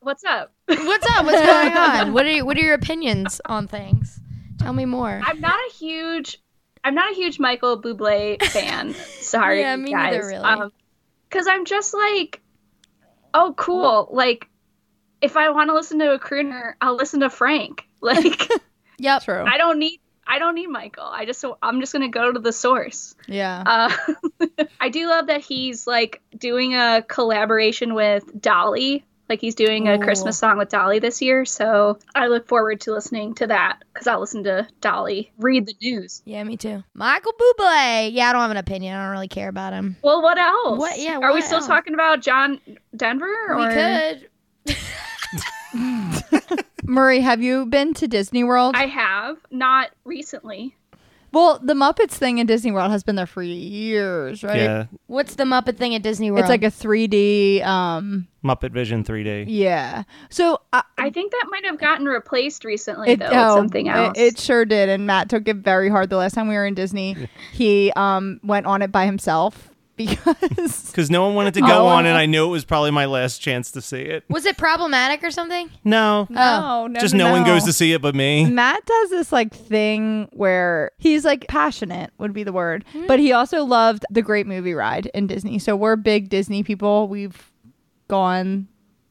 What's up? What's up? What's going on? What are you, What are your opinions on things? Tell me more. I'm not a huge I'm not a huge Michael Bublé fan. Sorry, Yeah, me guys. neither, really. Um, Cuz I'm just like oh cool. Like if I want to listen to a crooner, I'll listen to Frank. Like yeah, True. I don't need I don't need Michael. I just I'm just going to go to the source. Yeah. Uh, I do love that he's like doing a collaboration with Dolly Like he's doing a Ooh. Christmas song with Dolly this year, so I look forward to listening to that because I'll listen to Dolly read the news. Yeah, me too. Michael Bublé. Yeah, I don't have an opinion. I don't really care about him. Well, what else? What- yeah, Are we still else? talking about John Denver? Or? We could. Murray, have you been to Disney World? I have not recently. well, the Muppets thing in Disney World has been there for years, right? Yeah, What's the Muppet thing at Disney World? It's like a 3D. Um, Muppet Vision 3D. yeah. So uh, I think that might have gotten replaced recently, it, though, oh, with something it- else. It, sure did, and Matt took it very hard the last time we were in Disney. he um went on it by himself because Because no one wanted to go oh, on, and I knew it was probably my last chance to see it. Was it problematic or something? No, no, oh. no, just no, no, one goes to see it but me. Matt does this like thing where he's like passionate would be the word, hmm. but he also loved the Great Movie Ride in Disney. So we're big Disney people. We've gone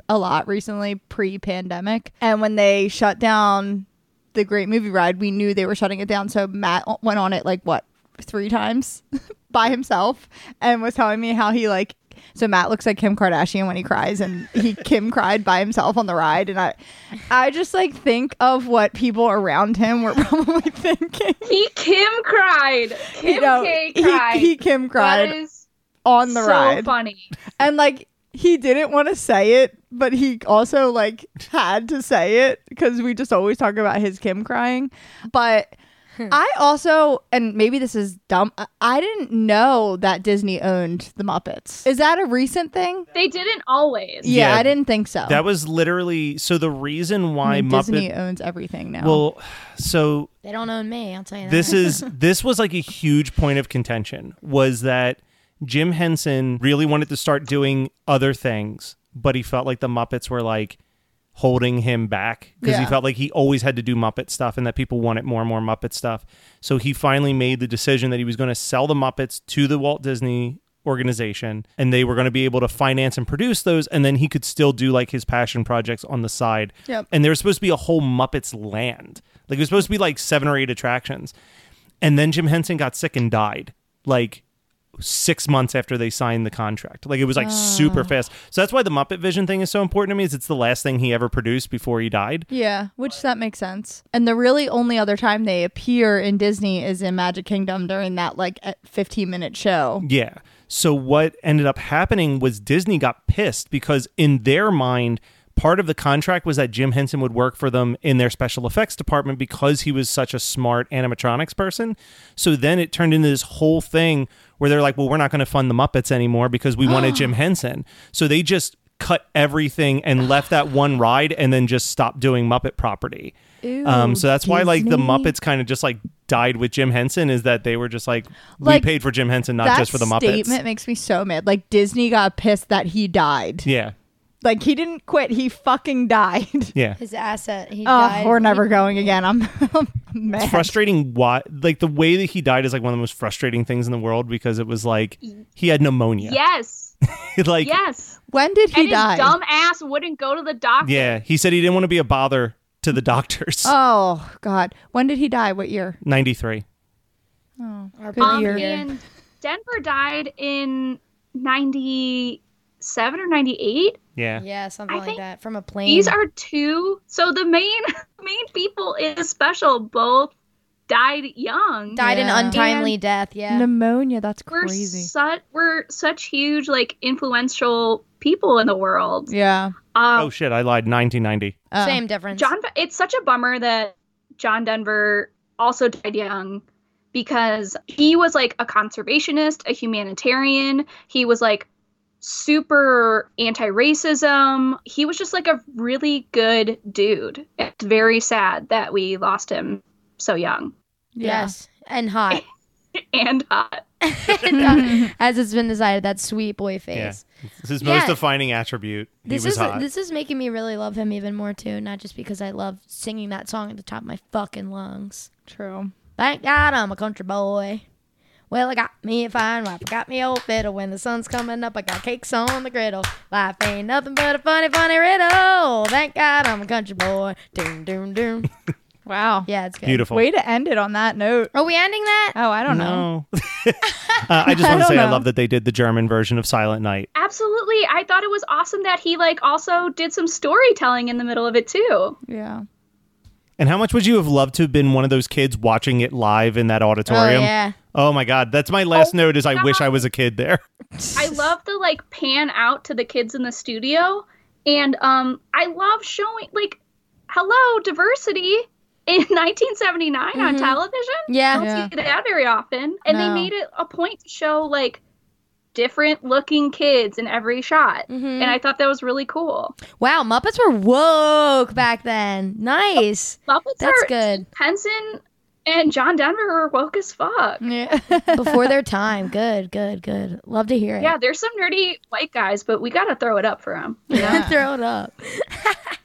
a lot recently pre-pandemic, and when they shut down the Great Movie Ride, we knew they were shutting it down. So Matt went on it like what three times by himself, and was telling me how he like. So Matt looks like Kim Kardashian when he cries, and he Kim cried by himself on the ride, and I, I just like think of what people around him were probably thinking. he Kim cried. Kim You know, K he, cried. he Kim cried is on the ride. so ride, funny. and like he didn't want to say it, but he also like had to say it because we just always talk about his Kim crying. But I also, and maybe this is dumb, I- I didn't know that Disney owned the Muppets. Is that a recent thing? They didn't always. Yeah, Yeah, I didn't think so. That was literally so the reason I why mean, Muppet. Disney owns everything now. Well, so They don't own me. I'll tell you that. this is this was like a huge point of contention was that Jim Henson really wanted to start doing other things, but he felt like the Muppets were like holding him back because he felt like he always had to do Muppet stuff and that people wanted more and more Muppet stuff. So he finally made the decision that he was going to sell the Muppets to the Walt Disney organization and they were going to be able to finance and produce those and then he could still do like his passion projects on the side. Yep. And there was supposed to be a whole Muppets land. Like it was supposed to be like seven or eight attractions. And then Jim Henson got sick and died. Like six months after they signed the contract. Like it was like super ah. fast. So that's why the Muppet Vision thing is so important to me. Is it's the last thing he ever produced before he died. Yeah, which that makes sense. And the really only other time they appear in Disney is in Magic Kingdom during that like 15 minute show. Yeah. So what ended up happening was Disney got pissed because in their mind, part of the contract was that Jim Henson would work for them in their special effects department because he was such a smart animatronics person. So then it turned into this whole thing where they're like, well, we're not going to fund the Muppets anymore because we wanted Jim Henson. So they just cut everything and left that one ride and then just stopped doing Muppet property. um, so that's why like the Disney. Muppets kind of just like died with Jim Henson is that they were just like, Like, we paid for Jim Henson, not that just for the Muppets. statement makes me so mad. Like Disney got pissed that he died. Yeah. Like he didn't quit, he fucking died. Yeah. his asset. He Oh, died. we're never going again. I'm, I'm mad. It's frustrating why like the way that he died is like one of the most frustrating things in the world because it was like he had pneumonia. Yes. like Yes. When did he and his die? dumb ass wouldn't go to the doctor. yeah, he said he didn't want to be a bother to the doctors. Oh God, when did he die? What year? 93. Our Good Um, year. and Denver died in 97 or 98. Yeah. Yeah, something I like that. From a plane. These are two. So the main main people in the special both died young. died Yeah. an untimely And- death. Yeah. Pneumonia. That's we're crazy. such we're such huge like influential people in the world. yeah. Um, Oh shit, I lied. 1990. Oh. Same difference. John, it's such a bummer that John Denver also died young because he was like a conservationist, a humanitarian. He was like super anti racism. He was just like a really good dude. It's very sad that we lost him so young Yeah. Yes. And hot. and hot. Uh, as it's been decided, that sweet boy face. Yeah. It's his Yeah. most defining attribute. He This was is hot. this is making me really love him even more too. Not just because I love singing that song at the top of my fucking lungs. True. Thank God I'm a country boy. Well, I got me a fine wife. I got me old fiddle. When the sun's coming up, I got cakes on the griddle. Life ain't nothing but a funny, funny riddle. Thank God I'm a country boy. Doom, doom, doom. Wow. Yeah, it's good. Beautiful. Way to end it on that note. Are we ending that? Oh, I don't know. Uh, I just want to don't say I love that they did the German version of Silent Night. Absolutely. I thought it was awesome that he like also did some storytelling in the middle of it too. Yeah. And how much would you have loved to have been one of those kids watching it live in that Oh auditorium? yeah. Oh my god, that's my last Oh, note is I God. wish I was a kid there. I love the like pan out to the kids in the studio and um I love showing like hello diversity in 1979 on Mhm. television. Yeah. don't Yeah. see that very often. And No. they made it a point to show like different looking kids in every shot. Mhm. And I thought that was really cool. Wow, Muppets were woke back then. Nice. Muppets That's are good. Henson and John Denver were woke as fuck. Yeah. Before their time. Good, good, good. Love to hear it. Yeah, there's some nerdy white guys, but we gotta throw it up for them. Yeah. Throw it up.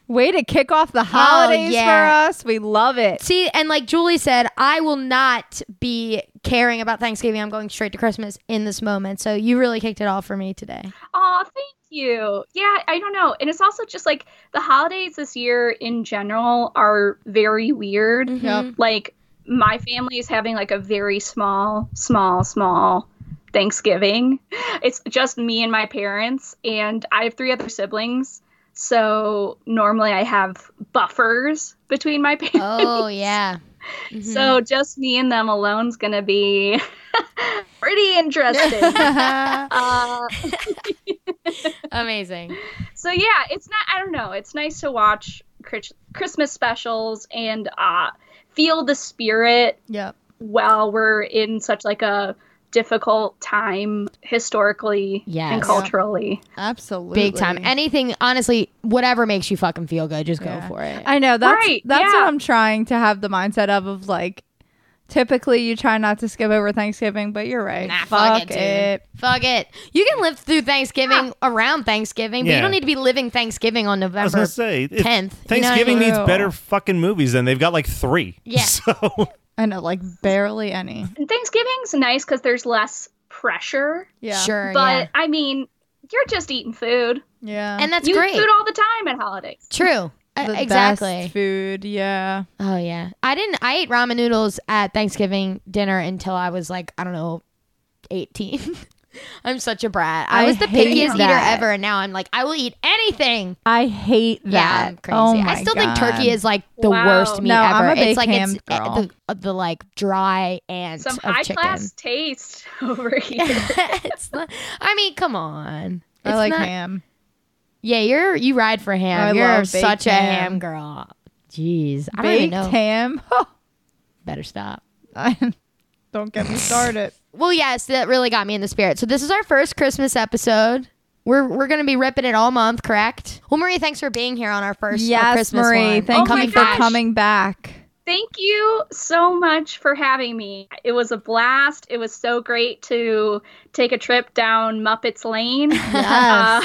Way to kick off the oh, holidays yeah. for us. We love it. See, and like Julie said, I will not be caring about Thanksgiving. I'm going straight to Christmas in this moment. So you really kicked it off for me today. Oh, thank you. Yeah, I don't know. And it's also just like the holidays this year in general are very weird. Yep. Mm-hmm. Like my family is having like a very small, small, small Thanksgiving. It's just me and my parents, and I have three other siblings. So normally I have buffers between my parents. Oh yeah. Mhm. So just me and them alone's gonna be pretty interesting. uh, amazing. so yeah, it's not. I don't know. It's nice to watch Christmas specials and uh, feel the spirit Yep. while we're in such like a difficult time historically Yes. and culturally. Absolutely. Big time. Anything, honestly, whatever makes you fucking feel good, just Yeah. go for it. I know that's Right, that's yeah. what I'm trying to have the mindset of of like typically you try not to skip over Thanksgiving, but you're right. Nah, fuck, fuck it, it. dude. Fuck it. You can live through Thanksgiving ah. around Thanksgiving, but Yeah. you don't need to be living Thanksgiving on November I was November gonna say if 10th. you know I Thanksgiving mean? needs better fucking movies than they've got like three. Yeah. So I know, like barely any. Thanksgiving's nice because there's less pressure. Yeah. Sure, But yeah. I mean, you're just eating food. Yeah. And that's you great. eat food all the time at holidays. True. Uh, the exactly. best food, yeah. Oh yeah. I didn't I ate ramen noodles at Thanksgiving dinner until I was like, I don't know, 18. I'm such a brat. I, I was the hate pickiest eater ever and now I'm like, I will eat anything. I hate that. Yeah, I'm crazy. Oh I still God. think turkey is like the Wow. worst meat No, ever. I'm a it's like ham it's uh, girl. the, uh, the like dry and Some of high chicken. class taste over here. it's not, I mean, come on. I It's like not- ham. Yeah, you're you ride for ham. I you're baked such a ham. girl. Jeez, I don't even know. ham. Better stop. Don't get me started. Well, yes, that really got me in the spirit. So this is our first Christmas episode. We're we're gonna be ripping it all month, correct? Well, Marie, thanks for being here on our first uh, yes, Christmas Marie. one. Thank Oh you for coming back. Thank you so much for having me. It was a blast. It was so great to take a trip down Muppets Lane uh,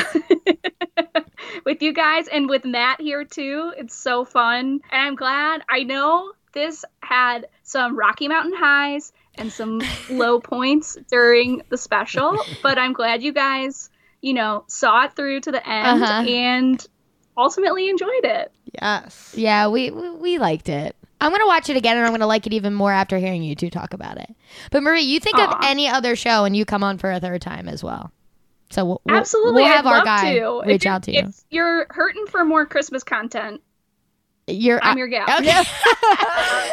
with you guys and with Matt here too. It's so fun. And I'm glad. I know this had some Rocky Mountain highs and some low points during the special, but I'm glad you guys, you know, saw it through to the end Uh-huh. and ultimately enjoyed it. Yes. Yeah, we, we we liked it. I'm gonna watch it again, and I'm gonna like it even more after hearing you two talk about it. But Marie, you think of any other show, and you come on for a third time as well. So we'll, Absolutely, we'll have I'd our guy to. reach out to you. If you're hurting for more Christmas content, You're I'm uh, your gal. Okay.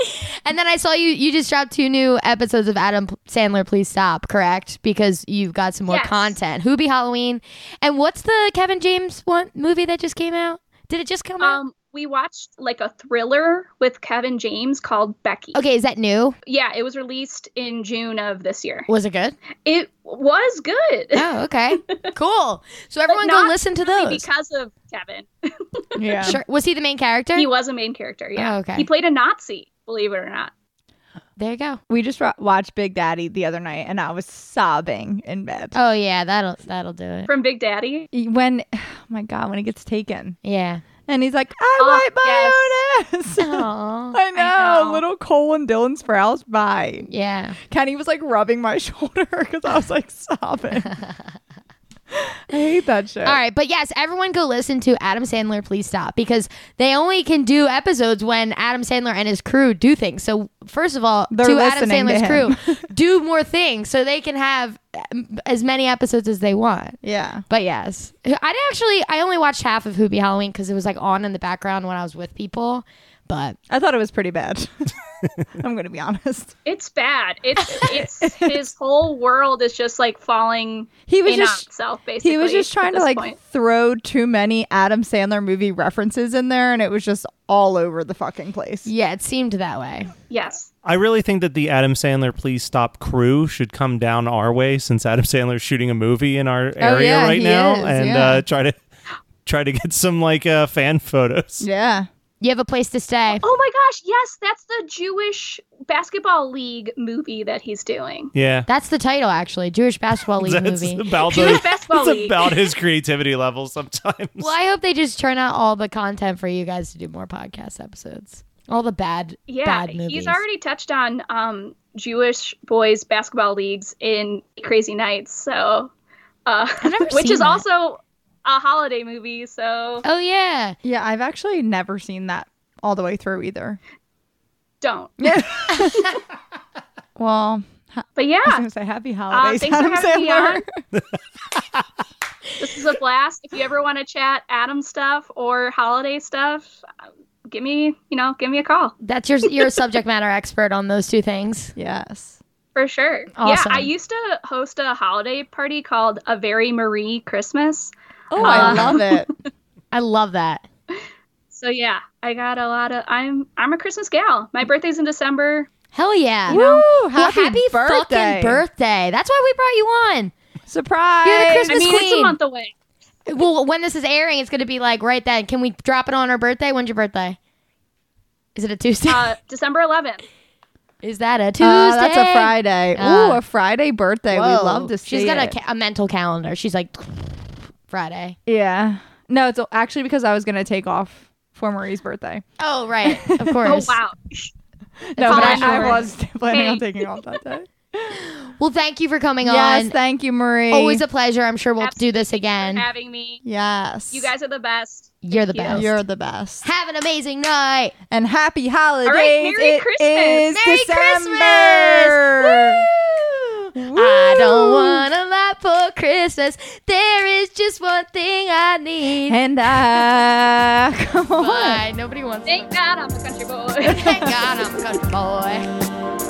and then I saw you. You just dropped two new episodes of Adam Sandler. Please stop. Correct, because you've got some more Yes. content. be Halloween, and what's the Kevin James one movie that just came out? Did it just come out? We watched like a thriller with Kevin James called Becky. Okay, is that new? Yeah, it was released in June of this year. Was it good? It was good. Oh, okay, cool. So everyone go listen to Really those. because of Kevin. Yeah. Sure. Was he the main character? he was a main character. Yeah. Oh, okay. He played a Nazi, believe it or not. There you go. We just wa- watched Big Daddy the other night, and I was sobbing in bed. Oh yeah, that'll that'll do it. From Big Daddy. When, oh my God, when he gets taken, Yeah. And he's like, Oh, "I wipe my own ass." I know, know. little Cole and Dylan Sprouse. Bye. Yeah. Kenny was like rubbing my shoulder because I was like sobbing. I hate that shit. All right, but yes, everyone go listen to Adam Sandler. Please stop because they only can do episodes when Adam Sandler and his crew do things. So first of all, They're to Adam listening to Sandler's crew, do more things so they can have um, as many episodes as they want. Yeah. But yes, I actually I only watched half of Hubie Halloween because it was like on in the background when I was with people. But I thought it was pretty bad. I'm going to be honest. It's bad. It's it's his whole world is just like falling He was in just- on itself. Basically, He was just trying to like point. throw too many Adam Sandler movie references in there, and it was just all over the fucking place. yeah, it seemed that way. Yes. I really think that the Adam Sandler Please Stop crew should come down our way since Adam Sandler's shooting a movie in our area Oh, yeah, right now is, and yeah. uh, try to try to get some like uh, fan photos. Yeah. You have a place to stay. Oh my gosh, yes, that's the Jewish basketball league movie that he's doing. Yeah. That's the title, actually. Jewish basketball league That's movie. about Jewish the, basketball it's league. about his creativity level sometimes. Well, I hope they just turn out all the content for you guys to do more podcast episodes. All the bad, Yeah, bad movies. he's already touched on um, Jewish boys basketball leagues in Crazy Nights, so uh, never which seen is that. also a holiday movie. So Oh yeah, Yeah, I've actually never seen that all the way through either. don't. Yeah. Well, ha- But I was yeah, going to say happy uh, holidays, thanks for Adam having me on. Sandler. This is a blast. If you ever want to chat Adam stuff or holiday stuff, uh, give me you know give me a call that's your you're subject matter expert on those two things. Yes. for sure. Awesome. Yeah, I used to host a holiday party called a Very Marie Christmas. Oh, I Uh, love it. I love that. So yeah, I got a lot of. I'm I'm a Christmas gal. My birthday's in December. Hell yeah. Woo! Well, Happy, happy birthday. fucking birthday. That's why we brought you on. Surprise. You're the I Christmas mean, it's a month away. Well, when this is airing, it's going to be like right then. Can we drop it on our birthday? When's your birthday? Is it a Tuesday? Uh, December 11th. is that a Tuesday? Uh, that's a Friday. Ooh, Uh, a Friday birthday. We love to see She's got a, ca- a mental calendar. She's like Friday. yeah. No, it's actually because I was going to take off for Marie's birthday. Oh right, of course. Oh wow. No, but I, I was planning on taking off that day. Well, thank you for coming yes, on. thank you, Marie. Always a pleasure. I'm sure we'll do this for again. having me. yes. You guys are the best. You're the you. best. You're the best. Have an amazing night. And happy holidays. All right, Merry It Christmas. is Merry December. I don't want a lot for Christmas. There is just one thing I need. And I come on. Bye. Nobody wants. Thank God I'm a country boy. Thank God I'm a country boy.